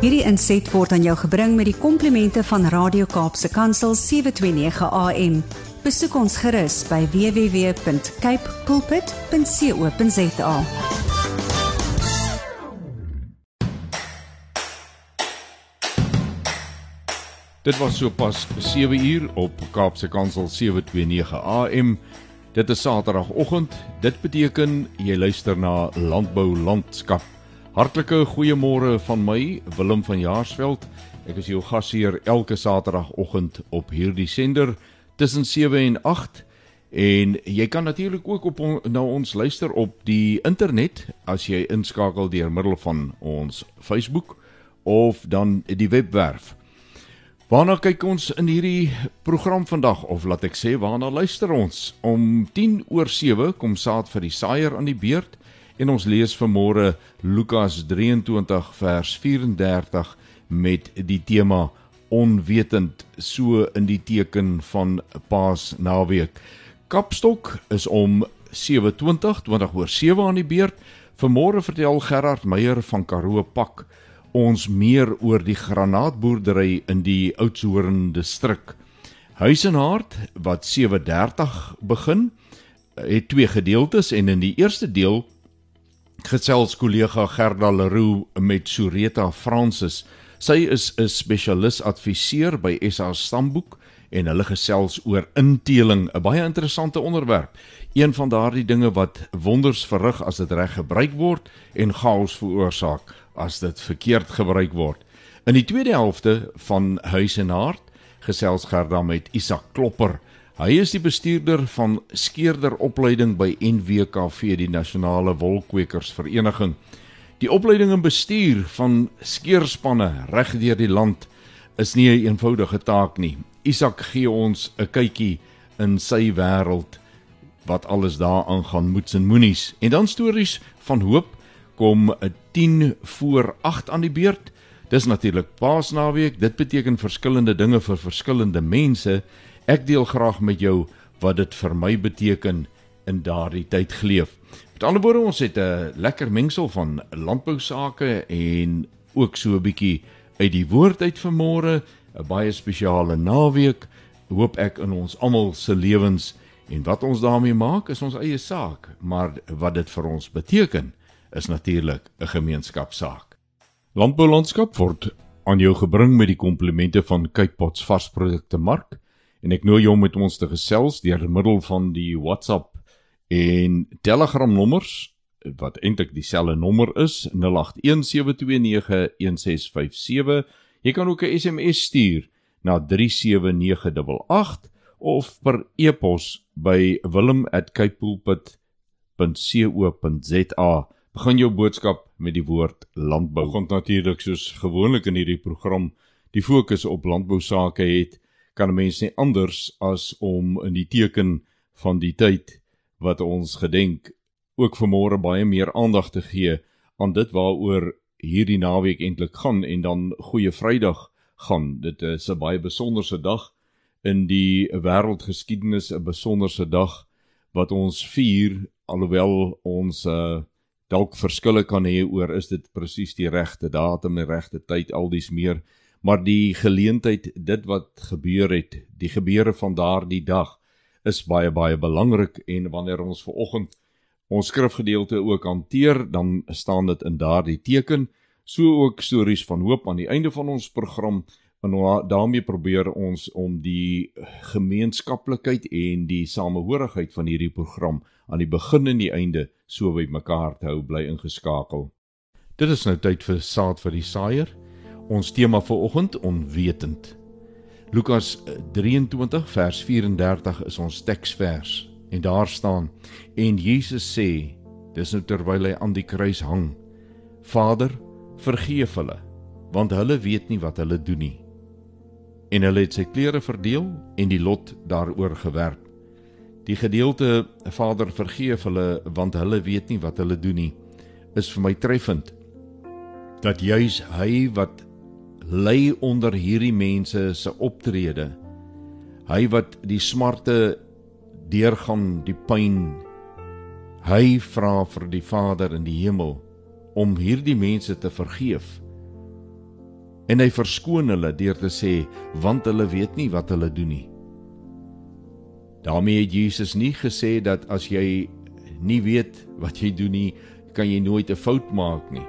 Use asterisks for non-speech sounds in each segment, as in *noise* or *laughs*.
Hierdie inset word aan jou gebring met die komplimente van Radio Kaapse Kansel 729 AM. Besoek ons gerus by www.cape pulpit.co.za. Dit was sopas 7 uur op Kaapse Kansel 729 AM. Dit is Saterdagoggend. Dit beteken jy luister na Landbou Landskap. Hartlike goeiemôre van my, Willem van Jaarsveld. Ek is jou gasheer elke Saterdagoggend op hierdie sender tussen 7 en 8. En jy kan natuurlik ook op on, na ons luister op die internet as jy inskakel deur middel van ons Facebook of dan die webwerf Waarna kyk ons in hierdie program vandag of laat ek sê waarna luister ons? Om 10 oor 7 kom saad vir die saaier aan die beurt en ons lees vanmôre Lukas 23 vers 34 met die tema onwetend so in die teken van Paas naweek. Kapstok is om 7:20 20 oor 7 aan die beurt. Vanmôre vertel Gerard Meyer van Karoo Pak ons meer oor die granaatboerdery in die Oudtshoorn distrik. Huisenhart wat 7:30 begin het twee gedeeltes en in die eerste deel gesels kollega Gerda Leroux met Sureta Francis. Sy is 'n spesialis adviseur by SA Stamboek en hulle gesels oor inteling, 'n baie interessante onderwerp. Een van daardie dinge wat wonders verrig as dit reg gebruik word en chaos veroorsaak as dit verkeerd gebruik word. In die tweede helfte van Huis en Hart gesels Gerda met Isak Klopper. Hy is die bestuurder van skeerderopleiding by NWKV, die Nasionale Wolkwekersvereniging. Die opleiding en bestuur van skeerspanne reg deur die land is nie 'n eenvoudige taak nie. Isak gee ons 'n kykie in sy wêreld wat alles daar aangaan moets en moenies en dan stories van hoop kom 'n 10 voor 8 aan die beurt. Dis natuurlik Paasnaweek. Dit beteken verskillende dinge vir verskillende mense. Ek deel graag met jou wat dit vir my beteken in daardie tyd geleef. Met ander woorde, ons het 'n lekker mengsel van landbou sake en ook so 'n bietjie uit die woord uit vanmôre, 'n baie spesiale naweek. Hoop ek in ons almal se lewens en wat ons daarmee maak is ons eie saak, maar wat dit vir ons beteken is natuurlik 'n gemeenskapsaak. Landboulandskap word aan jou gebring met die komplimente van Cape Pots varsprodukte mark en ek nooi jou met ons te gesels deur middel van die WhatsApp en Telegram nommers wat eintlik dieselfde nommer is 0817291657. Jy kan ook 'n SMS stuur na 37988 of per e-pos by wilm@capepulpit.co.za begin jou boodskap met die woord landbou. Want natuurlik soos gewoonlik in hierdie program die fokus op landbou sake het, kan 'n mens nie anders as om in die teken van die tyd wat ons gedenk ook vanmôre baie meer aandag te gee aan dit waaroor hierdie naweek eintlik gaan en dan goeie Vrydag gaan. Dit is 'n baie besonderse dag in die wêreldgeskiedenis, 'n besonderse dag wat ons vier alhoewel ons uh dalk verskille kan hê oor is dit presies die regte datum en regte tyd aldies meer maar die geleentheid dit wat gebeur het die gebeure van daardie dag is baie baie belangrik en wanneer ons ver oggend ons skrifgedeelte ook hanteer dan staan dit in daardie teken so ook stories van hoop aan die einde van ons program en daarmee probeer ons om die gemeenskaplikheid en die samehorigheid van hierdie program aan die begin en die einde so by mekaar te hou bly ingeskakel. Dit is nou tyd vir saad vir die saaier. Ons tema vir oggend onwetend. Lukas 23 vers 34 is ons teksvers en daar staan en Jesus sê dis nou terwyl hy aan die kruis hang Vader vergeef hulle want hulle weet nie wat hulle doen nie en hulle het sy klere verdeel en die lot daaroor gewerp. Die gedeelte Vader vergeef hulle want hulle weet nie wat hulle doen nie is vir my treffend dat juis hy wat ly onder hierdie mense se optrede hy wat die smarte deurgaan die pyn hy vra vir die Vader in die hemel om hierdie mense te vergeef En hy verskoon hulle deur te sê want hulle weet nie wat hulle doen nie. daarmee het Jesus nie gesê dat as jy nie weet wat jy doen nie, kan jy nooit 'n fout maak nie.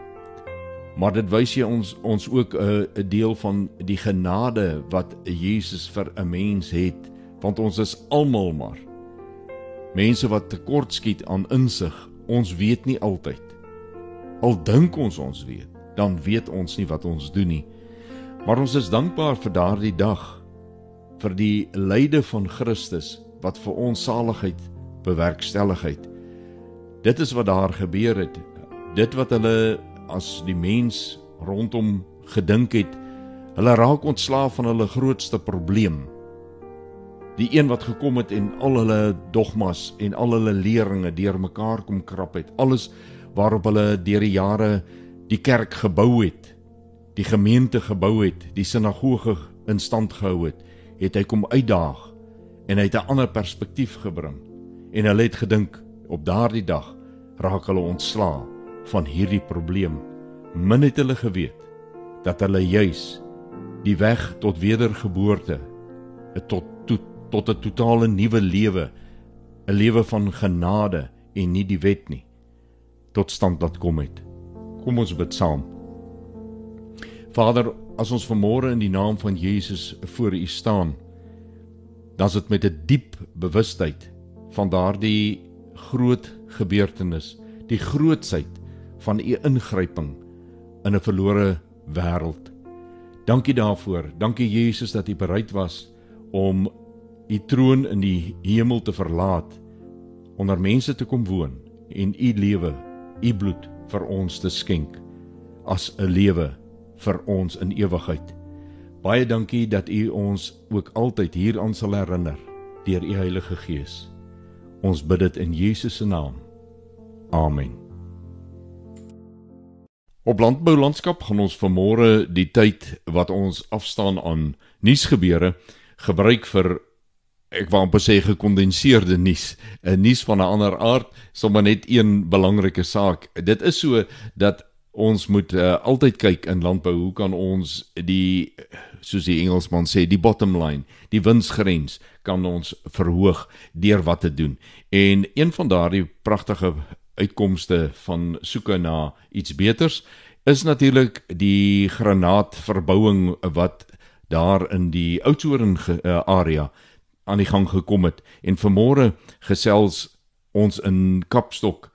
Maar dit wys jy ons ons ook 'n 'n deel van die genade wat Jesus vir 'n mens het, want ons is almal maar mense wat tekortskiet aan insig. Ons weet nie altyd. Al dink ons ons weet, dan weet ons nie wat ons doen nie. Maar ons is dankbaar vir daardie dag vir die lyde van Christus wat vir ons saligheid bewerkstelligheid. Dit is wat daar gebeur het. Dit wat hulle as die mens rondom gedink het, hulle raak ontslaaf van hulle grootste probleem. Die een wat gekom het en al hulle dogmas en al hulle leringe deurmekaar kom krap het. Alles waarop hulle deur die jare die kerk gebou het, die gemeente gebou het, die sinagoge in stand gehou het, het hy kom uitdaag en hy het 'n ander perspektief gebring. En hulle het gedink op daardie dag raak hulle ontslaa van hierdie probleem. Min het hulle geweet dat hulle juis die weg tot wedergeboorte tot tot tot 'n totale nuwe lewe, 'n lewe van genade en nie die wet nie, tot stand laat kom het. Kom ons bid saam. Vader, as ons vanmôre in die naam van Jesus voor U staan, dan is dit met 'n die diep bewustheid van daardie groot gebeurtenis, die grootsheid van u ingryping in 'n verlore wêreld. Dankie daarvoor. Dankie Jesus dat u bereid was om u troon in die hemel te verlaat onder mense te kom woon en u lewe, u bloed vir ons te skenk as 'n lewe vir ons in ewigheid. Baie dankie dat u ons ook altyd hieraan sal herinner deur u Heilige Gees. Ons bid dit in Jesus se naam. Amen. Op landbou landskap gaan ons vanmôre die tyd wat ons afstaan aan nuusgebeure gebruik vir ek wou amper sê gekondenseerde nuus, 'n nuus van 'n ander aard, sommer net een belangrike saak. Dit is so dat ons moet uh, altyd kyk in landbou hoe kan ons die soos die Engelsman sê die bottom line die winsgrens kan ons verhoog deur wat te doen en een van daardie pragtige uitkomste van soeke na iets beters is natuurlik die granaatverbouing wat daar in die Oudtshoorn uh, area aan die gang gekom het en vanmôre gesels ons in Kapstok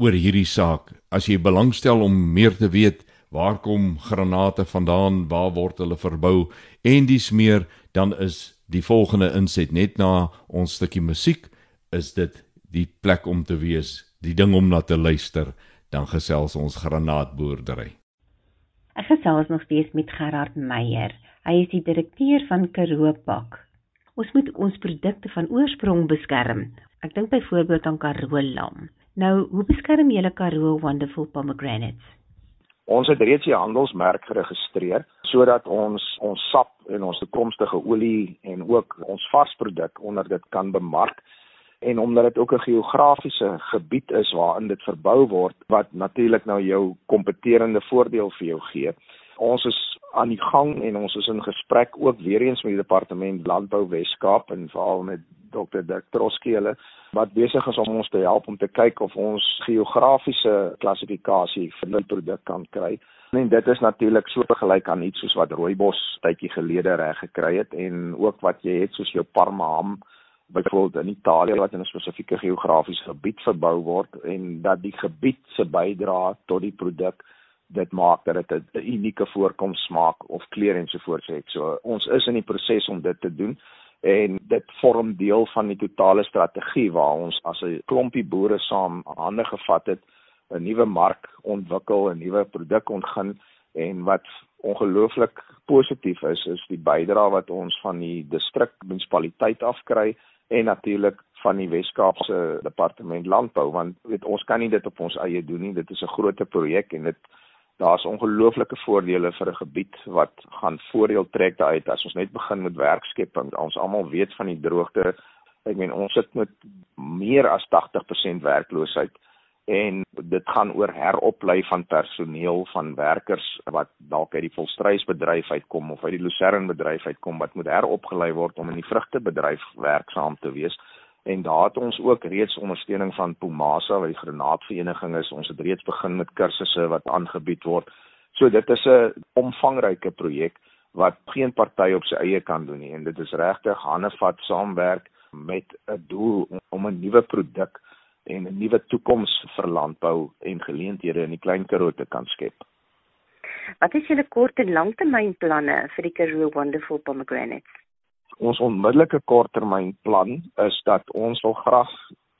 oor hierdie saak. As jy belangstel om meer te weet waar kom granate vandaan, waar word hulle verbou en dis meer, dan is die volgende inset net na ons stukkie musiek is dit die plek om te wees, die ding om na te luister, dan gesels ons granaatboerdery. Ek gesels nog steeds met Gerard Meyer. Hy is die direkteur van Karoo Pak. Ons moet ons produkte van oorsprong beskerm. Ek dink byvoorbeeld aan Karoo lam. Nou, hoe beskerm julle Karoo Wonderful Pomegranates? Ons het reeds die handelsmerk geregistreer sodat ons ons sap en ons toekomstige olie en ook ons varsproduk onder dit kan bemark en omdat dit ook 'n geografiese gebied is waarin dit verbou word wat natuurlik nou jou kompeterende voordeel vir jou gee. Ons is aan die gang en ons is in gesprek ook weer eens met die departement landbou Wes-Kaap en veral met Dr. Dirk Troski hulle wat besig is om ons te help om te kyk of ons geografiese klassifikasie vir die produk kan kry. En dit is natuurlik so gelyk aan iets soos wat rooibos tydjie gelede reg gekry het en ook wat jy het soos jou Parma ham byvoorbeeld in Italië wat in 'n spesifieke geografiese gebied verbou word en dat die gebied se bydra tot die produk dit maak dat dit 'n unieke voorkoms smaak of kleur ensovoorts het. So ons is in die proses om dit te doen en dit vorm deel van die totale strategie waar ons as 'n klompie boere saam hande gevat het 'n nuwe mark ontwikkel, 'n nuwe produk ontgin en wat ongelooflik positief is is die bydrae wat ons van die distrik munisipaliteit afkry en natuurlik van die Wes-Kaapse departement landbou want weet ons kan nie dit op ons eie doen nie dit is 'n groot projek en dit daar's ongelooflike voordele vir 'n gebied wat gaan voordeel trek daaruit as ons net begin met werkskepping. Ons almal weet van die droogte. Ek meen ons sit met meer as 80% werkloosheid en dit gaan oor heroplei van personeel van werkers wat dalk uit die volstrysbedryf uitkom of uit die Lucerne bedryf uitkom wat moet heropgelei word om in die vrugtebedryf werksaam te wees. En daar het ons ook reeds ondersteuning van Pumasa wat die granaatvereniging is. Ons het reeds begin met kursusse wat aangebied word. So dit is 'n omvangryke projek wat geen party op sy eie kan doen nie. En dit is regtig handevat saamwerk met 'n doel om 'n nuwe produk en 'n nuwe toekoms vir landbou en geleenthede in die Klein Karoo te kan skep. Wat is julle kort en langtermynplanne vir die Karoo Wonderful Pomegranates? Ons onmiddellike korttermynplan is dat ons wil graag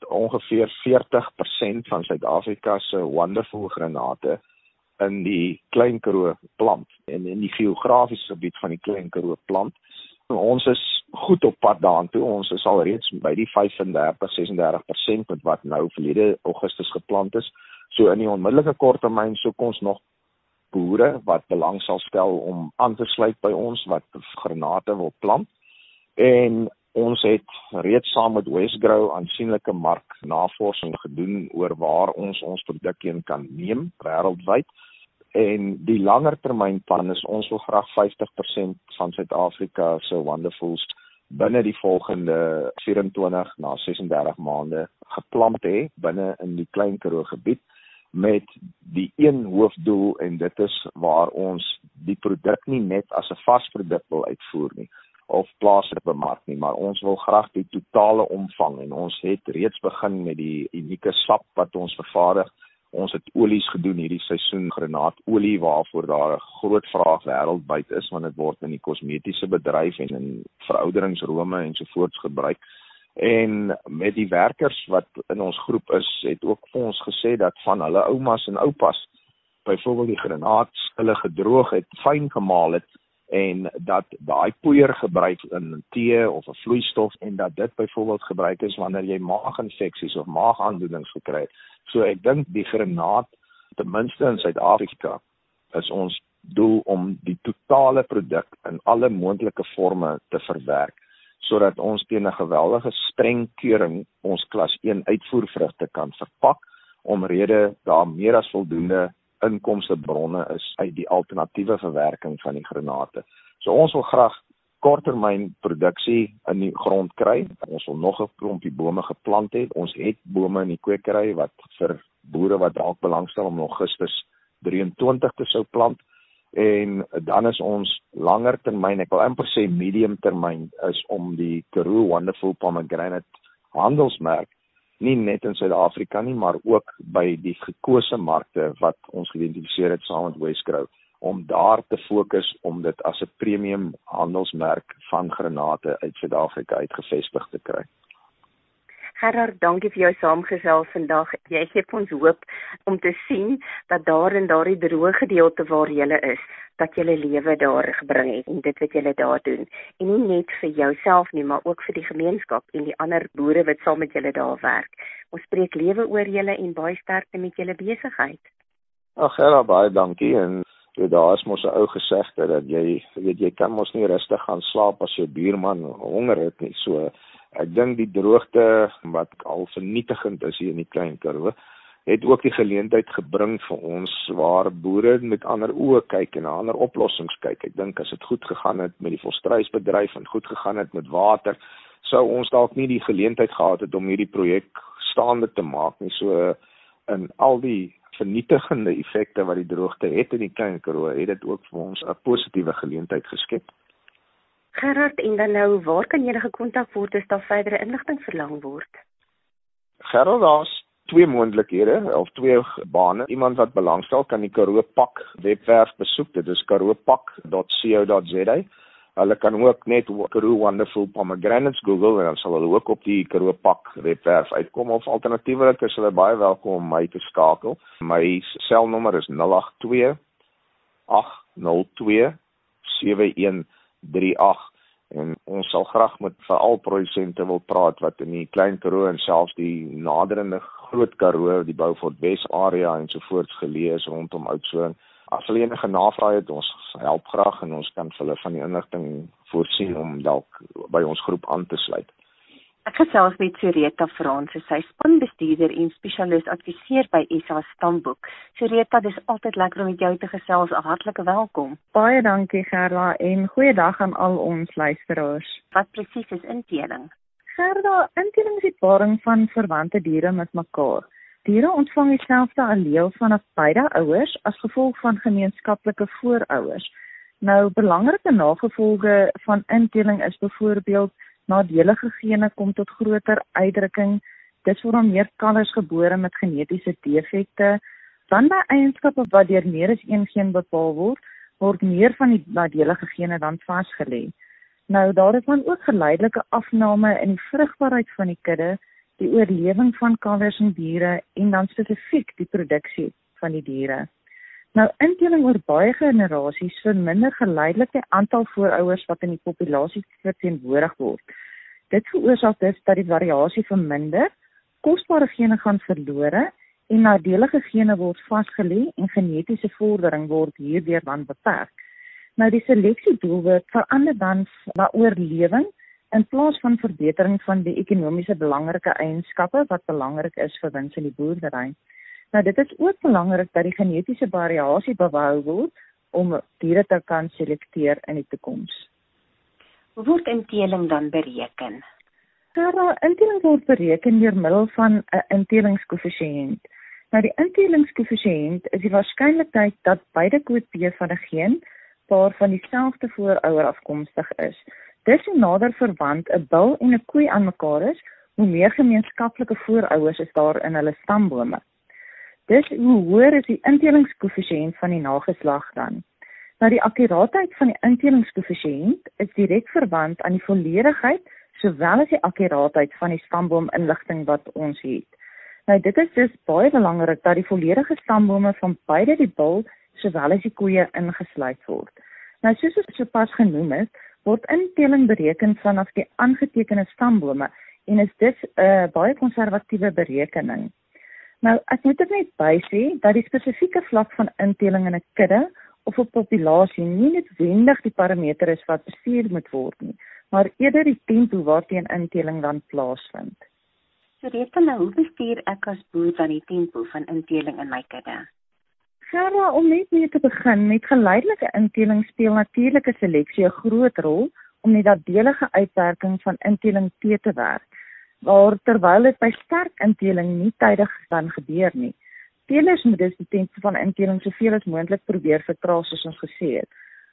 ongeveer 40% van Suid-Afrika se wonderful granate in die Klein Karoo plant en in die geografiese gebied van die Klein Karoo plant ons is goed op pad daartoe. Ons is al reeds by die 35-36% met wat nou verlede Augustus geplant is. So in die onmiddellike kort termyn soek ons nog boere wat belang sal stel om aan te sluit by ons wat granate wil plant. En ons het reeds saam met Westgrow aansienlike marknavorsing gedoen oor waar ons ons produkte kan neem wêreldwyd en die langer termyn plan is ons wil graag 50% van Suid-Afrika se wonderfuls binne die volgende 24 na 36 maande geplant hê binne in die Klein Karoo gebied met die een hoofdoel en dit is waar ons die produk nie net as 'n vasproduk wil uitvoer nie of plaaslik bemark nie maar ons wil graag die totale omvang en ons het reeds begin met die unieke sap wat ons vervaardig Ons het olies gedoen hierdie seisoen, granaatolie waarvoor daar 'n groot vraag wêreldwyd is want dit word in die kosmetiese bedryf en in verouderingsrome en so voorts gebruik. En met die werkers wat in ons groep is, het ook vir ons gesê dat van hulle oumas en oupas byvoorbeeld die granaat hulle gedroog het, fyn gemaal het en dat daai poeier gebruik in tee of 'n vloeistof en dat dit byvoorbeeld gebruik is wanneer jy maaginfeksies of maagaandoenings gekry het. So ek dink die granaat ten minste in Suid-Afrika is ons doel om die totale produk in alle moontlike forme te verwerk sodat ons teen 'n geweldige streng keuring ons klas 1 uitvoervrugte kan verpak omrede daar meer as voldoende inkomste bronne is uit die alternatiewe verwerking van die granate. So ons wil graag korttermyn produksie in die grond kry. Ons wil nog 'n klompie bome geplant hê. Ons het bome in die kwekery wat vir boere wat dalk belangstel om Augustus 23 te sou plant en dan is ons langer termyn, ek wil amper sê medium termyn is om die Karoo Wonderful Pomegranate handelsmerk nie net in Suid-Afrika nie, maar ook by die gekose markte wat ons geïdentifiseer het saam met Westgrow om daar te fokus om dit as 'n premium handelsmerk van granate uit Suid-Afrika uitgevestig te kry. Gerard, dankie vir jou saamgesels vandag. Jy gee ons hoop om te sien dat daar in daardie droë gedeelte waar jy is, dat jy lewe daar gebring het en dit wat jy daar doen. En nie net vir jouself nie, maar ook vir die gemeenskap en die ander boere wat saam met julle daar werk. Ons spreek lewe oor julle en baie sterkte met julle besigheid. Ag Gerard, baie dankie en Ja, daar is mos 'n ou gesegde dat jy weet jy kan mos nie rustig gaan slaap as jou buurman honger het nie. So Ek dink die droogte wat al vernietigend is hier in die Klein Karoo het ook die geleentheid gebring vir ons waar boere met ander oë kyk en na ander oplossings kyk. Ek dink as dit goed gegaan het met die volstruisbedryf en goed gegaan het met water, sou ons dalk nie die geleentheid gehad het om hierdie projek staande te maak nie. So in al die vernietigende effekte wat die droogte het in die Klein Karoo, het dit ook vir ons 'n positiewe geleentheid geskep. Gerard, en dan nou, waar kan jy gekontak word as daar verdere inligting verlang word? Gerard, daar's twee moontlikhede of twee bane. Iemand wat belangstel kan die Karoo Pak webwerf besoek. Dit is karoopak.co.za. Hulle kan ook net Karoo Wonderful Pomegranates Google en dan sal hulle ook op die Karoo Pak webwerf uitkom of alternatiefelik is hulle baie welkom om my te skakel. My selnommer is 082 802 71 38 en ons sal graag met veral produsente wil praat wat in die Klein Karoo en selfs die naderende Groot Karoo, die Beaufort Wes area en so voorts geleë is rondom Oudtshoorn. As hulle enige navrae het, ons help graag en ons kan hulle van die inligting voorsien om dalk by ons groep aan te sluit. Ek gesels met Sureta Franse, sy spanbestuurder en spesialis adviseur by SA Stamboek. Sureta, dis altyd lekker om met jou te gesels. 'n Hartlike welkom. Baie dankie Gerda en goeiedag aan al ons luisteraars. Wat presies is inteling? Gerda, inteling is die paring van verwante diere met mekaar. Diere ontvang dieselfde alleel van beide ouers as gevolg van gemeenskaplike voorouers. Nou belangrike nagevolge van inteling is byvoorbeeld nadelige gene kom tot groter uitdrukking. Dit word dan meer kalvers gebore met genetiese defekte. Dan by eienskappe wat deur meer as een geen bepaal word, word meer van die nadelige gene dan vasgelê. Nou daar is dan ook geleidelike afname in die vrugbaarheid van die kudde, die oorlewing van kalvers en diere en dan spesifiek die produksie van die diere. Nou inteling oor baie generasies verminder geleidelik die aantal voorouers wat in die populasie verteenwoordig word. Dit veroorsaak dus dat die variasie verminder, kosbare gene gaan verlore en nadelige gene word vasgelê en genetiese vordering word hierdeur dan beperk. Nou die seleksie doelwit verander dan na oorlewing in plaas van verbetering van die ekonomiese belangrike eienskappe wat belangrik is vir wins in die boerdery. Nou dit is ook belangrik dat die genetiese variasie behou word om diere te kan selekteer in die toekoms. Hoe word inteling dan bereken? Daar inteling word bereken deur middel van 'n intelingskoëffisiënt. Nou die intelingskoëffisiënt is die waarskynlikheid dat beide kwote van 'n geen waarvan dieselfde voorouer afkomstig is. Dis hoe nader verwant 'n bil en 'n koei aan mekaar is, hoe meer gemeenskaplike voorouers is daar in hulle stambome. Dis hoe hoër is die intelingskoëffisiënt van die nageslag dan. Nou die akkuraatheid van die intelingskoëffisiënt is direk verwant aan die volledigheid sowel as die akkuraatheid van die stamboom inligting wat ons het. Nou dit is dus baie belangrik dat die volledige stambome van beide die bul sowel as die koeie ingesluit word. Nou soos ek sopas genoem het, word inteling bereken vanaf die aangetekende stambome en is dit 'n uh, baie konservatiewe berekening. Nou, ek moet net bysê dat die spesifieke vlak van inteling in 'n kudde of 'n populasie nie noodwendig die parameter is wat bestuur moet word nie, maar eerder die tempo waarteen inteling dan plaasvind. So dit dan nou, hoe bestuur ek as boer dan die tempo van inteling in my kudde? Gerra, om net mee te begin, met geleidelike inteling speel natuurlike seleksie 'n groot rol om die nadelige uitwerking van inteling te te werk waar terwyl dit by sterk inteling nie tydig dan gebeur nie. Teelers moet dus die tempo van inteling soveel as moontlik probeer vertraag soos ons gesê het.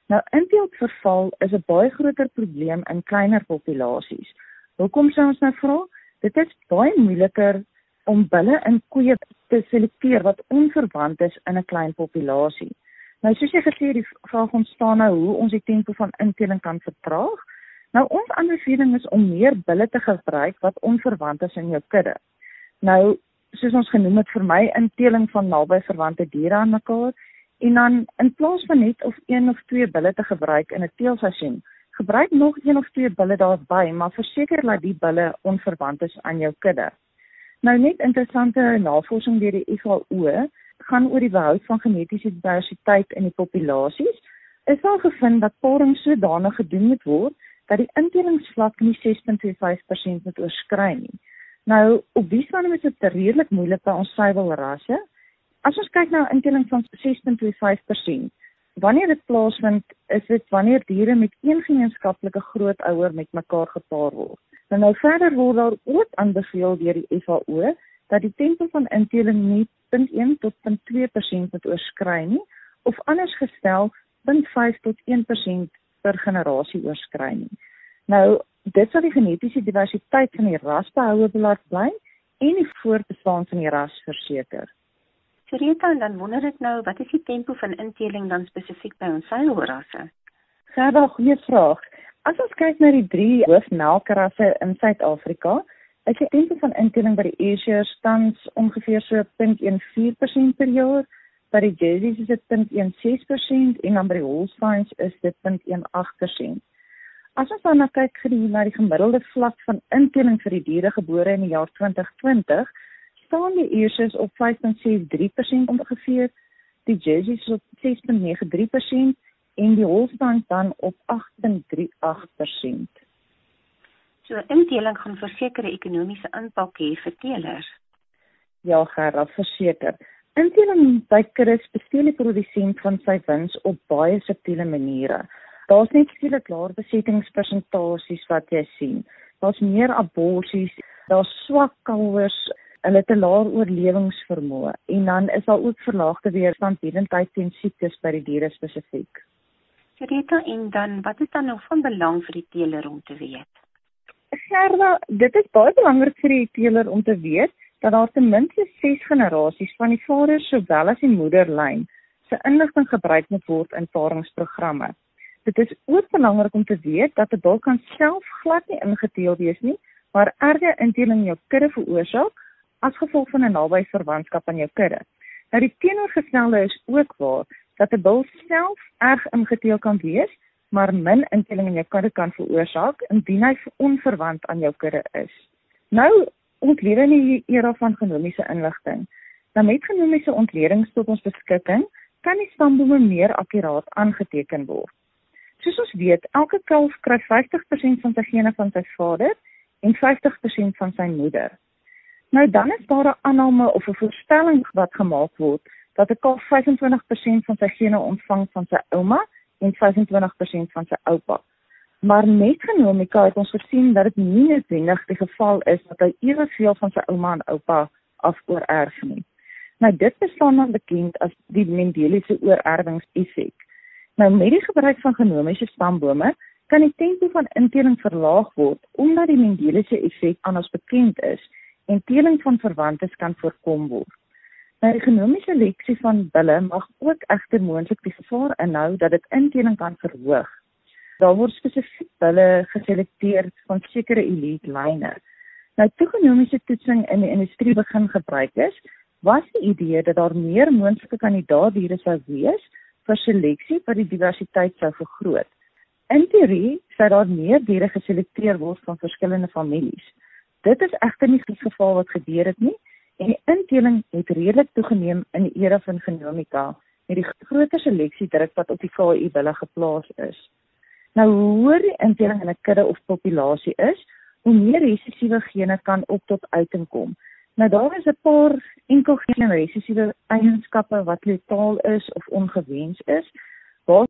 Nou inteeltverval is 'n baie groter probleem in kleiner populasies. Hoekom sou ons nou vra? Dit is baie moeiliker om bulle in koeie te selekteer wat onverwant is in 'n klein populasie. Nou soos jy gesê het, die vraag ontstaan nou hoe ons die tempo van inteling kan vertraag. Nou ons aanbeveling is om meer bulle te gebruik wat onverwant is in jou kudde. Nou soos ons genoem het vir my inteling van naby verwante diere aan mekaar en dan in plaas van net of een of twee bulle te gebruik in 'n teelseisoen, gebruik nog een of twee bulle daarby, maar verseker dat die bulle onverwant is aan jou kudde. Nou net interessante navorsing deur die FAO gaan oor die behoud van genetiese diversiteit in die populasies. Is al gevind dat paring sodanig gedoen moet word dat die intelingsvlak nie 6.25% moet oorskry nie. Nou, op die stadium is dit redelik moeilik by ons suiwelrasse. As ons kyk na 'n inteling van 6.25%, wanneer dit plaasvind, is dit wanneer diere met een gemeenskaplike grootouer met mekaar gepaar word. Nou, nou verder word daar ook aanbeveel deur die FAO dat die tempo van inteling nie 0.1 tot 0.2% moet oorskry nie of anders gestel 0.5 tot 1% per generasie oorskry nie. Nou, dit sal die genetiese diversiteit van die ras behoue belat bly en die voortbestaan van die ras verseker. Sereta, dan wonder ek nou, wat is die tempo van inteling dan spesifiek by ons seilrasse? Gerda, goeie vraag. As ons kyk na die drie hoofmelkrasse in Suid-Afrika, is die tempo van inteling by die Ayrshires tans ongeveer so 0.14% per jaar by die Jerseys is dit 0.16% en dan by die Holsteins is dit 0.18%. As ons dan nou kyk gedien na die gemiddelde vlak van inteling vir die diere gebore in die jaar 2020, staan die Eerses op 5.73% ongeveer, die Jerseys op 6.93% en die Holsteins dan op 8.38%. So inteling gaan versekerde ekonomiese impak hê vir teelers. Ja, Gerard, verseker. Inteling by kuddes besteel die produsent van sy wins op baie subtiele maniere. Daar's net skielik laer besettingspersentasies wat jy sien. Daar's meer aborsies, daar's swak kalwers, hulle het 'n laer oorlewingsvermoë en dan is daar ook verlaagde weerstandbiedendheid teen siektes by die diere spesifiek. Rita, en dan wat is dan nog van belang vir die teeler om te weet? Gerda, dit is baie belangrik vir die teeler om te weet dat daar ten minste 6 generasies van die vader sowel as die moederlyn se inligting gebruik moet word in paringsprogramme. Dit is ook belangrik om te weet dat 'n bul kan self glad nie ingeteel wees nie, maar erge inteling in jou kudde veroorsaak as gevolg van 'n naby verwantskap aan jou kudde. Nou die teenoorgestelde is ook waar dat 'n bul self erg ingeteel kan wees, maar min inteling in jou kudde kan veroorsaak indien hy onverwant aan jou kudde is. Nou ons lewe in die era van genomiese inligting. Nou met genomiese ontledings tot ons beskikking, kan die stambome meer akkuraat aangeteken word. Soos ons weet, elke kalf kry 50% van sy gene van sy vader en 50% van sy moeder. Nou dan is daar 'n aanname of 'n voorstelling wat gemaak word dat 'n kalf 25% van sy gene ontvang van sy ouma en 25% van sy oupa. Maar met genomika het ons gesien dat dit nie noodwendig die geval is dat hy eweveel van sy ouma en oupa afoorerf nie. Nou dit bestaan dan bekend as die Mendeliese oorerwingseffek. Nou met die gebruik van genomiese stambome kan die tempo van inteling verlaag word omdat die Mendeliese effek aan ons bekend is en teeling van verwantes kan voorkom word. Nou die genomiese seleksie van bulle mag ook egter moontlik die gevaar inhou dat dit inteling kan verhoog daar word spesifiek hulle geselekteer van sekere elite lyne. Nou toegenomiese toetsing in die industrie begin gebruik is, was die idee dat daar meer moontlike kandidaatdiere sou wees vir seleksie wat die diversiteit sou vergroot. In teorie sou daar meer diere geselekteer word van verskillende families. Dit is egter nie die geval wat gebeur het nie en die inteling het redelik toegeneem in die era van genomika met die groter seleksie druk wat op die KI wille geplaas is. Nou hoe hoër die inteling in 'n kudde of populasie is, hoe meer resessiewe gene kan op tot uiting kom. Nou daar is 'n paar enkel geen resessiewe eienskappe wat letaal is of ongewens is. Waar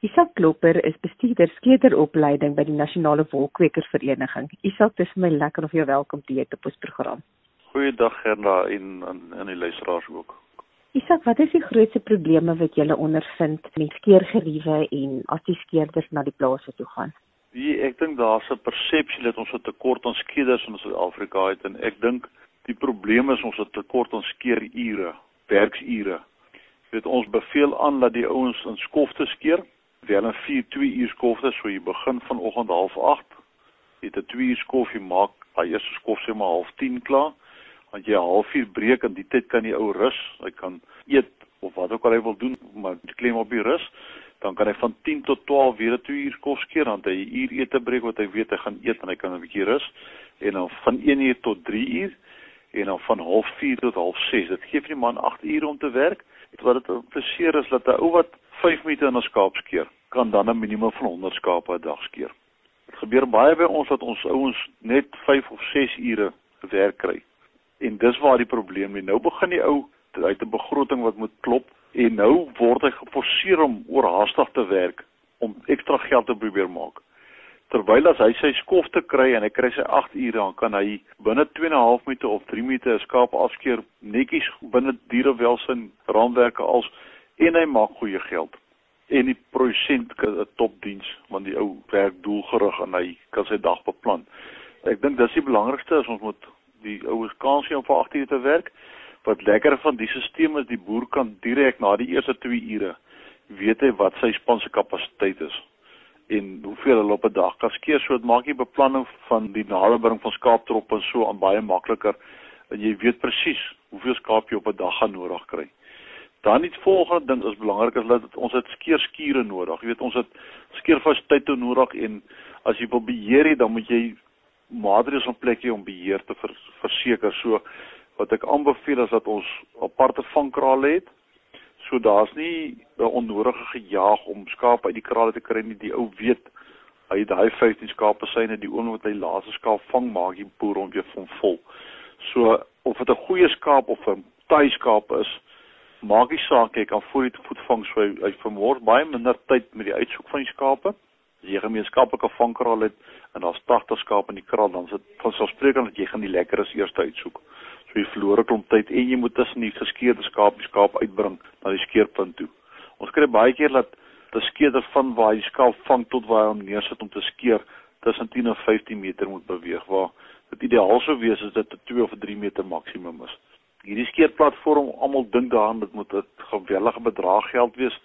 Isak Klopper is bestuurder skeuteropleiding by die Nasionale Wolkwekervereniging. Isak, dis my lekker of jy welkom te hê op ons program. Goeiedag Gerda en aan die luisteraars ook. Isak, wat is die grootste probleme wat julle ondervind met skeergeriewe en as die skeerders na die plase toe gaan? Wie ek dink daar's 'n persepsie dat ons 'n tekort aan skeerders in Suid-Afrika het en ek dink die probleem is ons het tekort aan skeerure, werksure. Jy weet ons beveel aan dat die ouens in skofte skeer, wel 'n 4 2 uur skofte, so jy begin vanoggend 08:30. Jy het 'n 2 uur skof, jy maak by eerste skof sê maar 09:30 klaar want jy 'n halfuur breek en die tyd kan die ou rus. Hy kan eet of wat ook al hy wil doen, maar klem op die rus, dan kan hy van 10 tot 12 weer 2 uur kos skeer dan hy 'n uur ete breek wat hy weet hy gaan eet en hy kan 'n bietjie rus en dan van 1 uur tot 3 uur en dan van 04:30 tot 06:30. Dit gee vir die man 8 ure om te werk. Wat dit impliseer is dat 'n ou wat 5 minute in 'n skaap skeer, kan dan 'n minimum van 100 skape 'n dag skeer. Dit gebeur baie by ons dat ons ouens net 5 of 6 ure werk kry. En dis waar die probleem lê. Nou begin die ou uit 'n begroting wat moet klop en nou word hy geforseer om oorhaastig te werk om ekstra geld te probeer maak. Terwyl as hy sy skof te kry en hy kry sy 8 ure dan kan hy binne 2 en 'n half minute of 3 minute 'n skaap afskeer netjies binne dierewelsyn raamwerke als en hy maak goeie geld. En die produsent kan 'n topdiens want die ou werk doelgerig en hy kan sy dag beplan. Ek dink dis die belangrikste is ons moet die oues kans om vir 8 ure te werk. Wat lekker van die stelsel is die boer kan direk na die eerste 2 ure weet hy wat sy span se kapasiteit is en hoeveel hulle op 'n dag kan skeer. So dit maak die beplanning van die naderbring van skaaptroppe en so aan baie makliker en jy weet presies hoeveel skaap jy op 'n dag gaan nodig kry. Dan die volgende ding is belangrik is dat ons het skeerskure nodig. Jy weet ons het skeerfasiteit nodig en as jy wil beheer hê dan moet jy maatreëls op plek hê om beheer te vers, verseker. So wat ek aanbeveel is dat ons aparte vangkrale het. So daar's nie 'n onnodige gejaag om skaap uit die krale te kry nie. Die ou weet Hy het daai 15 skape syne die oomblik wat hy laaste skaap vang, maak die boer hom weer van vol. So of dit 'n goeie skaap of 'n tuiskaap is, maak nie saak jy kan voor die voetvang so hy vermoor baie minder tyd met die uitsoek van die. As jy gemeenskaplike vangkraal het en daar's 80 skape in die kraal, dan is dit van selfsprekend dat jy gaan die lekkeres eers uitsoek. So jy verloor 'n klomp tyd en jy moet tussen die geskeurde skaap die skaap uitbring na die skeerpunt toe. Ons kry baie keer dat 'n skeerder van waar hy skaap vang tot waar hy hom neersit om te skeer tussen 10 en 15 meter moet beweeg waar dit ideaal sou wees as dit 'n 2 of 3 meter maksimum is. Hierdie skeerplatform, almal dink daaraan dit moet 'n gewellige bedrag geld wees.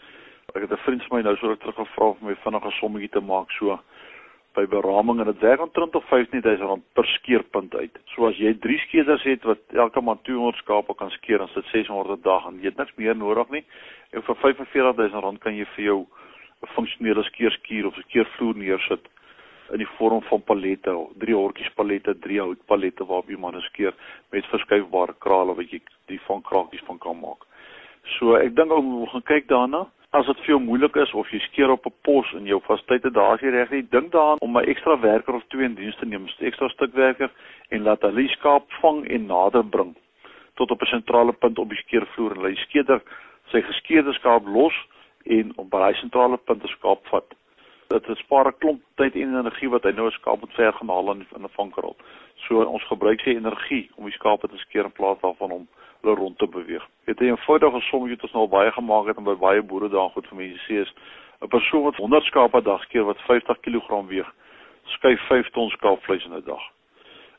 Ek het 'n vriend van my nou so terug gevra om my vinnige sommetjie te maak so by beraming en dit werk omtrent op 15000 rand per skeerpunt uit. So as jy 3 skeerders het wat elke maand 200 skape kan skeer, dan sit 600 'n dag en jy het niks meer nodig nie. En vir 45000 rand kan jy vir jou 'n funksionele skeerskuur of 'n skeervloer neersit in die vorm van pallette, drie hortjies pallette, drie houtpallette waarop jy manne skeer met verskuifbare krale wat jy die van krakies van kan maak. So ek dink ou gaan kyk daarna. As dit vir jou moeilik is of jy skeer op 'n pos in jou vastigheid daar as jy reg nie, dink daaraan om 'n ekstra werker of twee in diens te neem, 'n ekstra stukwerker en laat hulle die skaap vang en nader bring tot op 'n sentrale punt op die skeervloer en hulle skeerder sy geskeerde skaap los en op daai sentrale punt 'n skaap vat. Dit spaar 'n klomp tyd en energie wat hy nou 'n skaap moet ver gaan haal in 'n vankrol. So ons gebruik sy energie om die skape te skeer in plaas daarvan om hulle rond te beweeg. Dit is 'n eenvoudige sommetjie wat ons nou baie gemaak het en by baie boere daar goed vir mense sê is 'n persoon wat 100 skape 'n dag skeer wat 50 kg weeg, skuif 5 ton skaapvleis in 'n dag.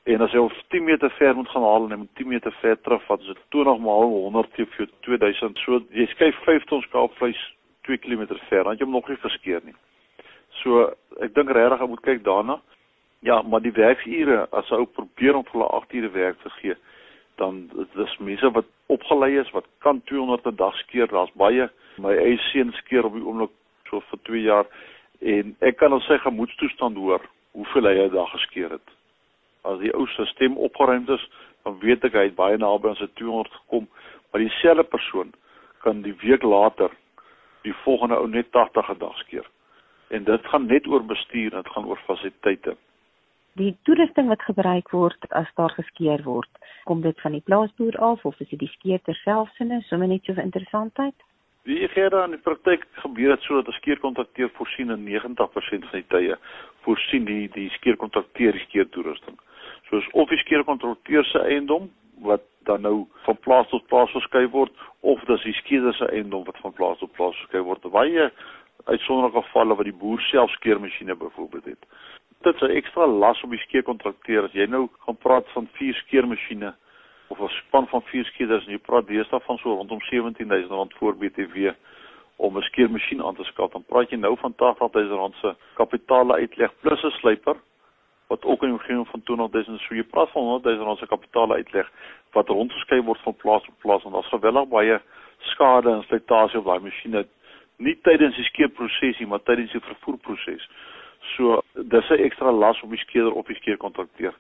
En as jy op 10 meter ver moet gaan haal en jy moet 10 meter ver terug vat, is dit 20 maal 100 gee vir 2000. So jy skuif 5 ton skaapvleis 2 km ver, dan jy hom nog nie verskeer nie. So ek dink regtig ek moet kyk daarna. Ja, maar die werksure as ou probeer om vir hulle 8 ure werk te gee, dan dis mense wat opgelei is wat kan 200 'n dag skeer. Daar's baie my eie seun skeer op die oomblik so vir 2 jaar en ek kan al sy gemoedstoestand hoor hoeveel hy 'n dag geskeer het. As die ou se stem opgeruimd is, dan weet ek hy het baie naby aan sy 200 gekom, maar dieselfde persoon kan die week later die volgende ou net 80 'n dag skeer. En dit gaan net oor bestuur, dit gaan oor fasiliteite. Die toerusting wat gebruik word as daar geskeer word, kom dit van die plaasboer af of is dit die skeerder self sinne, sommer net so vir interessantheid? Wie gee dan in die praktyk gebeur dit sodat 'n skeerkontrakteur voorsien in 90% van die tye voorsien die die skeerkontrakteur die skeertoerusting. Soos of die skeerkontrakteur se eiendom wat dan nou van plaas tot plaas verskuif word of dis die skeerder se eiendom wat van plaas tot plaas verskuif word. Baie uitsonderlike gevalle wat die boer self skeermasjiene byvoorbeeld het. Dit is 'n ekstra las op die skeerkontrakteur as jy nou gaan praat van vier skeermasjiene of 'n span van vier skeerders en jy praat deesdae van so rondom 17000 rand voor BTW om 'n skeermasjien aan te skaf, dan praat jy nou van 80000 rand se kapitaal uitleg plus 'n slyper wat ook in die omgewing van 200000 so jy praat van 100000 rand se kapitaal uitleg wat rondgeskei word van plaas tot plaas en daar's geweldig baie skade en slytasie op daai masjiene. Nie tydens die skeerprosesie maar tydens die vervoerproses. So dis 'n ekstra las op die skeerder op die skeerkontrakteur.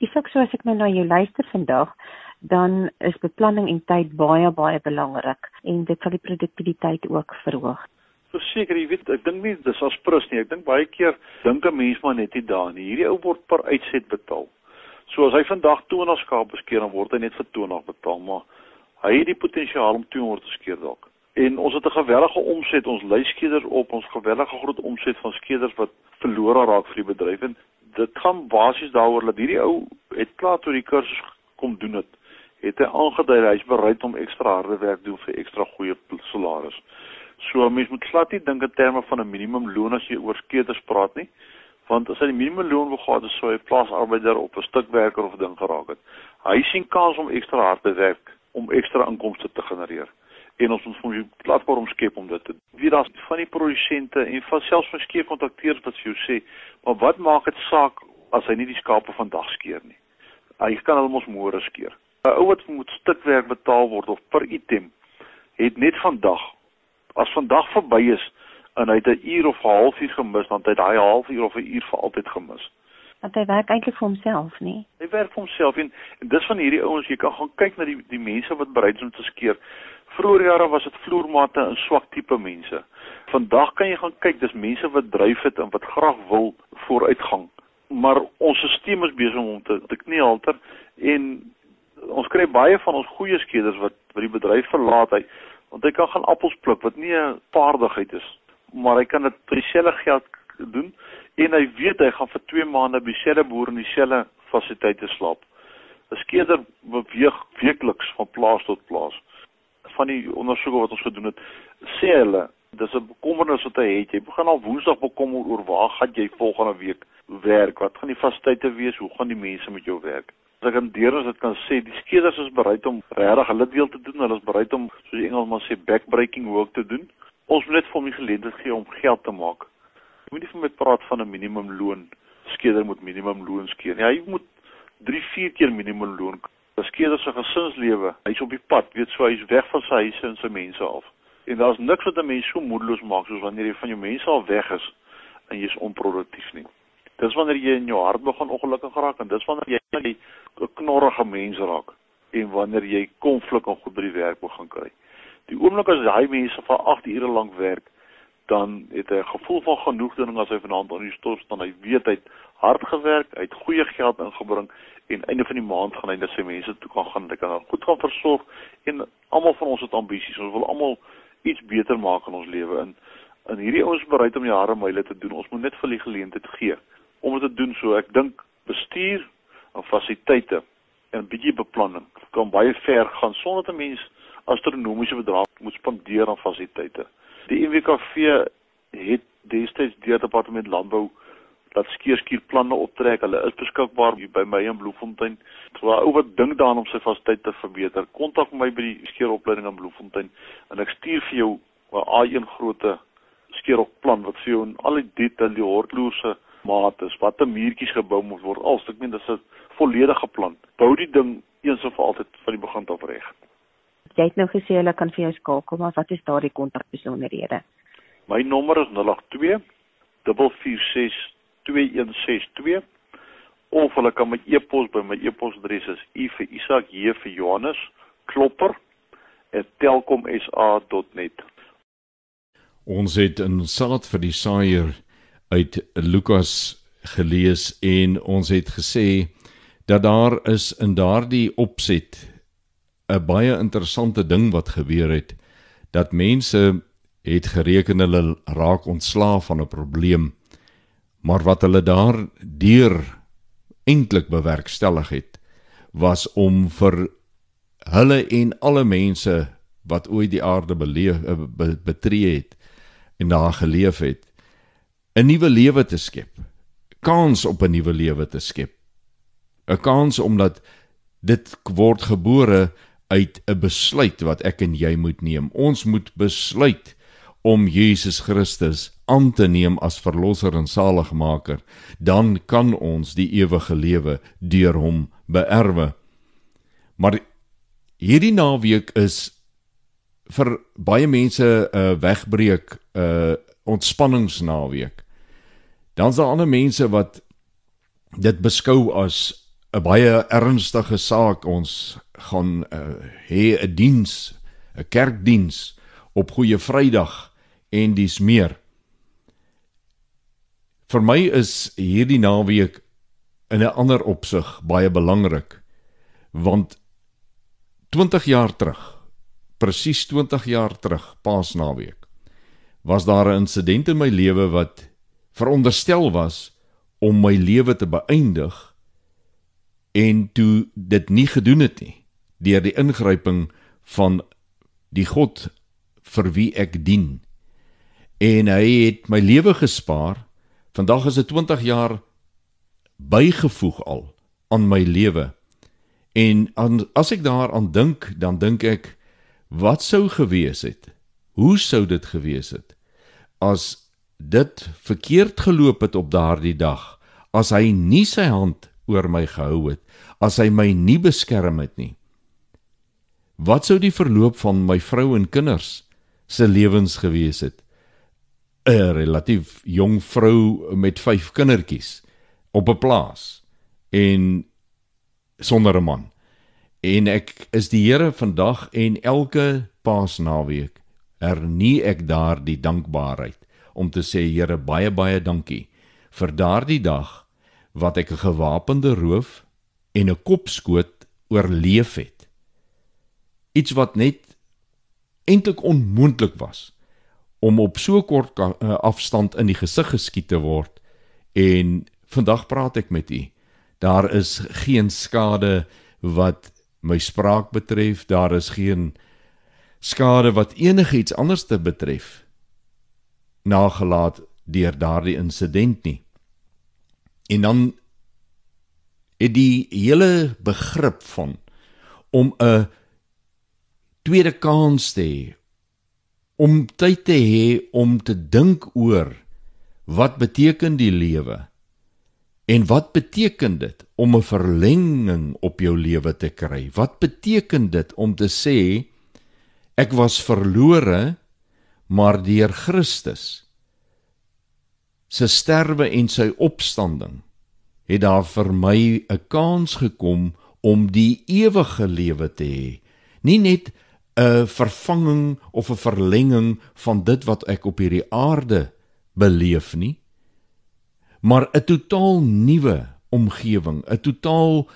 Ek sê so as ek nou na jou luister vandag, dan is beplanning en tyd baie baie belangrik en dit sal die produktiwiteit ook verhoog. Verseker, jy weet, ek dink nie dis as prins nie. Ek dink baie keer dink 'n mens maar net nie daar nie. Hierdie ou word per uitset betaal. So as hy vandag 20 skape skeer, dan word hy net vir 20 betaal, maar hy het die potensiaal om 200 te skeer dalk. En ons het 'n gewellige omset, ons luiskeders op, ons gewellige groot omset van skeders wat verlore raak vir die bedryf en dit gaan basies daaroor dat hierdie ou het klaar toe die kursus kom doen het. Het hy aangedui hy is bereid om ekstra harde werk doen vir ekstra goeie salaris. So mens moet glad nie dink in terme van 'n minimum loon as jy oor skeders praat nie. Want as hy die minimum loon wil gehad het, sou hy plaasarbeider op 'n stuk werker of ding geraak het. Hy sien kans om ekstra harde werk om ekstra inkomste te genereer en ons moet 'n platform skep om dit te doen. Wie daar van die produsente en van selfs van skeer kontakteurs wat vir jou sê, maar wat maak dit saak as hy nie die skape vandag skeer nie? Hy kan hulle mos môre skeer. 'n Ou wat moet stukwerk betaal word of per item het net vandag as vandag verby is en hy het 'n uur of 'n halfuur gemis, dan het hy daai halfuur of 'n uur vir altyd gemis. Want hy werk eintlik vir homself, nie? Hy werk vir homself en, en dis van hierdie ouens jy kan gaan kyk na die die mense wat bereid is om te skeer Vroeger jare was dit vloermate in swak tipe mense. Vandag kan jy gaan kyk, dis mense wat dryf het en wat graag wil vooruitgang. Maar ons stelsel is besig om te te kniehalter en ons kry baie van ons goeie skeders wat wat die bedryf verlaat hy want hy kan gaan appels pluk wat nie 'n vaardigheid is maar hy kan dit vir dieselfde geld doen en hy weet hy gaan vir 2 maande by dieselfde boer in dieselfde fasiliteite slaap. 'n Skeder beweeg weekliks van plaas tot plaas. Van die ondersoeke wat ons gedoen het, sê hulle dis 'n bekommernis wat hy het. Jy begin al Woensdag bekommer oor waar gaan jy volgende week werk? Wat gaan die fasiliteite wees? Hoe gaan die mense met jou werk? As ek aan deurens dit kan sê, die skeders is bereid om regtig hulle deel te doen. Hulle is bereid om soos die Engelsman sê backbreaking work te doen. Ons moet net vir hom die geleentheid gee om geld te maak. Jy moet nie vir my praat van 'n minimum loon. Skeder moet minimum loon skeer. Ja, hy moet 3, 4 keer minimum 'n Skeder se gesinslewe, hy's op die pad, weet so hy's weg van sy huise en sy mense af. En daar's niks wat 'n mens so moedeloos maak soos wanneer jy van jou mense al weg is en jy's onproduktief nie. Dis wanneer jy in jou hart begin ongelukkig raak en dis wanneer jy 'n knorrige mens raak en wanneer jy konflik en goed by die werk begin kry. Die oomblik as daai mense vir 8 ure lank werk, dan het hy 'n gevoel van genoegdoening as hy vanaand aan die stoel staan. Hy weet hy het hard gewerk, hy het goeie geld ingebring en einde van die maand gaan hy net sy mense toe kan gaan, hy kan goed gaan versorg en almal van ons het ambisies. Ons wil almal iets beter maak in ons lewe in. En hierdie ouens bereid om hare myle te doen. Ons moet net vir die geleentheid gee om dit te doen so. Ek dink bestuur en fasiliteite en 'n bietjie beplanning kan baie ver gaan sonder dat 'n mens astronomiese bedrae moet spandeer aan fasiliteite. Die NWKV het destyds deur departement landbou dat skeerskierplanne optrek. Hulle is beskikbaar by my in Bloemfontein. So ou wat dink daaraan om sy fasiliteit te verbeter, kontak my by die skeeropleiding in Bloemfontein en ek stuur vir jou 'n A1 grootte skeeroplan wat vir jou in al die detail die hortloose mate, watter muurtjies gebou moet word. Al stuk min dis 'n volledige plan. Bou die ding eens en vir altyd van die begin af reg. Jy het nou gesê hulle kan vir jou skakel, maar wat is daardie kontakbesonderhede? My nommer is 082 446 2162 of hulle kan my e-pos by my e-posadres is i vir Isak j vir Johannes klopper @telkomsa.net Ons het in saad vir die saaier uit Lukas gelees en ons het gesê dat daar is in daardie opset 'n baie interessante ding wat gebeur het dat mense het gereken hulle raak ontslaaf van 'n probleem maar wat hulle daar deur eintlik bewerkstellig het was om vir hulle en alle mense wat ooit die aarde beleef betree het en daar geleef het 'n nuwe lewe te skep kans op 'n nuwe lewe te skep 'n kans omdat dit word gebore uit 'n besluit wat ek en jy moet neem. Ons moet besluit om Jesus Christus aan te neem as verlosser en saligmaker, dan kan ons die ewige lewe deur hom beerwe. Maar hierdie naweek is vir baie mense 'n uh, wegbreek, 'n uh, ontspanningsnaweek. Dan's daar ander mense wat dit beskou as 'n baie ernstige saak ons gaan uh, hê 'n diens 'n kerkdiens op goeie Vrydag en dis meer. Vir my is hierdie naweek in 'n ander opsig baie belangrik want 20 jaar terug presies 20 jaar terug paasnaweek was daar 'n insident in my lewe wat veronderstel was om my lewe te beëindig en toe dit nie gedoen het nie deur die ingryping van die God vir wie ek dien en hy het my lewe gespaar vandag is dit 20 jaar bygevoeg al aan my lewe en aan, as ek daaraan dink dan dink ek wat sou gewees het hoe sou dit gewees het as dit verkeerd geloop het op daardie dag as hy nie sy hand oor my gehou het as hy my nie beskerm het nie. Wat sou die verloop van my vrou en kinders se lewens gewees het? 'n Relatief jong vrou met 5 kindertjies op 'n plaas en sonder 'n man. En ek is die Here vandag en elke Paasnaweek hernie ek daardie dankbaarheid om te sê Here baie baie dankie vir daardie dag wat ek 'n gewapende roof en 'n kopskoot oorleef het. Iets wat net eintlik onmoontlik was om op so kort eh, afstand in die gesig geskiet te word en vandag praat ek met u. Daar is geen skade wat my spraak betref, daar is geen skade wat enigiets anders te betref nagelaat deur daardie insident nie. En dan het die hele begrip van om 'n tweede kans te hê om tyd te hê om te dink oor wat beteken die lewe en wat beteken dit om 'n verlenging op jou lewe te kry wat beteken dit om te sê ek was verlore maar deur Christus se sterwe en sy opstanding het daar vir my 'n kans gekom om die ewige lewe te hê. Nie net 'n vervanging of 'n verlenging van dit wat ek op hierdie aarde beleef nie, maar 'n totaal nuwe omgewing, 'n totaal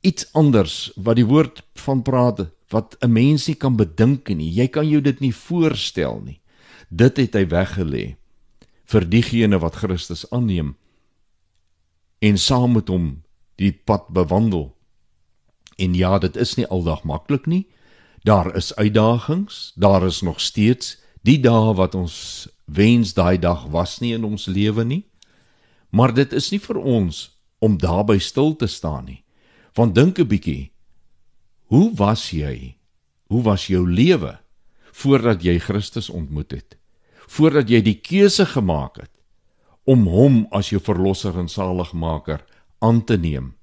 iets anders wat die woord van praat wat 'n mens nie kan bedink nie. Jy kan jou dit nie voorstel nie. Dit het hy weggelê vir diegene wat Christus aanneem en saam met hom die pad bewandel. En ja, dit is nie aldag maklik nie. Daar is uitdagings, daar is nog steeds die dae wat ons wens daai dag was nie in ons lewe nie. Maar dit is nie vir ons om daarby stil te staan nie. Want dink 'n bietjie. Hoe was jy? Hoe was jou lewe voordat jy Christus ontmoet het? voordat jy die keuse gemaak het om hom as jou verlosser en saligmaker aan te neem.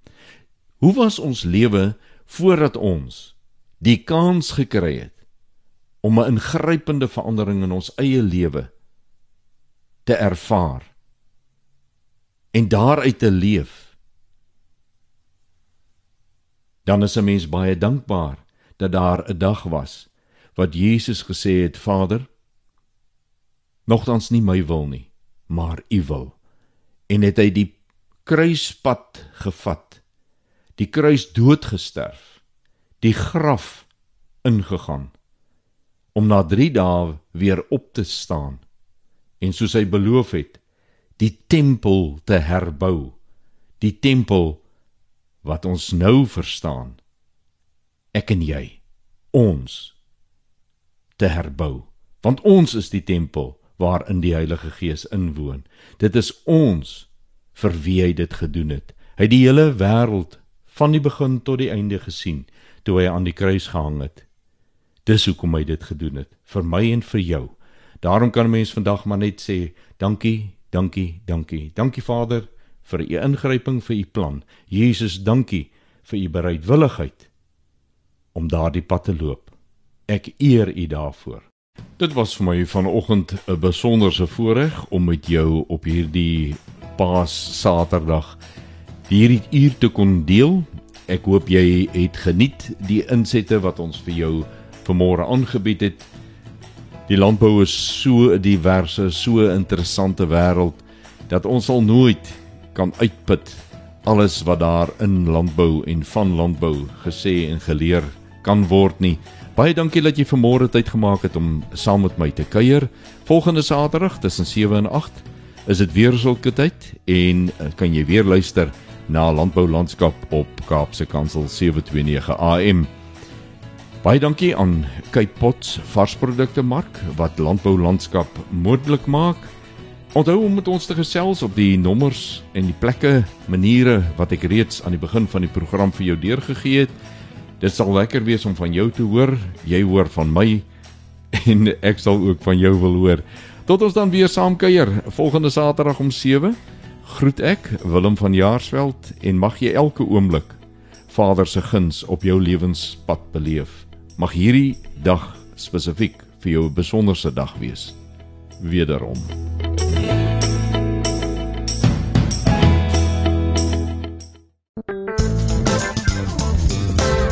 Hoe was ons lewe voordat ons die kans gekry het om 'n ingrypende verandering in ons eie lewe te ervaar en daaruit te leef? Dan is 'n mens baie dankbaar dat daar 'n dag was wat Jesus gesê het, Vader, nogtans nie my wil nie, maar u wil. En het hy die kruispad gevat, die kruis doodgesterf, die graf ingegaan om na 3 dae weer op te staan en soos hy beloof het, die tempel te herbou, die tempel wat ons nou verstaan, ek en jy, ons te herbou, want ons is die tempel waarin die Heilige Gees inwoon. Dit is ons vir wie hy dit gedoen het. Hy het die hele wêreld van die begin tot die einde gesien toe hy aan die kruis gehang het. Dis hoekom hy dit gedoen het vir my en vir jou. Daarom kan 'n mens vandag maar net sê dankie, dankie, dankie. Dankie Vader vir u ingryping vir u plan. Jesus, dankie vir u bereidwilligheid om daardie pad te loop. Ek eer u daarvoor. Dit was vir my vanoggend 'n besonderse voorreg om met jou op hierdie Paas Saterdag hierdie uur te kon deel. Ek hoop jy het geniet die insette wat ons vir jou vanmôre aangebied het. Die landbou is so 'n diverse, so interessante wêreld dat ons al nooit kan uitput alles wat daar in landbou en van landbou gesê en geleer kan word nie. Baie dankie dat jy vanmôre tyd gemaak het om saam met my te kuier. Volgende Saterdag tussen 7 en 8 is dit weer sulke tyd en eh, kan jy weer luister na Landbou Landskap op Kaapse Kansel 729 AM. Baie dankie aan Cape Pots varsprodukte mark wat Landbou Landskap moontlik maak. Onthou om met ons te gesels op die nommers en die plekke, maniere wat ek reeds aan die begin van die program vir jou deurgegee het. Dit sal lekker wees om van jou te hoor. Jy hoor van my *laughs* en ek sal ook van jou wil hoor. Tot ons dan weer saam kuier volgende Saterdag om 7. Groet ek Willem van Jaarsveld en mag jy elke oomblik Vader se guns op jou lewenspad beleef. Mag hierdie dag spesifiek vir jou 'n besonderse dag wees. Wederom.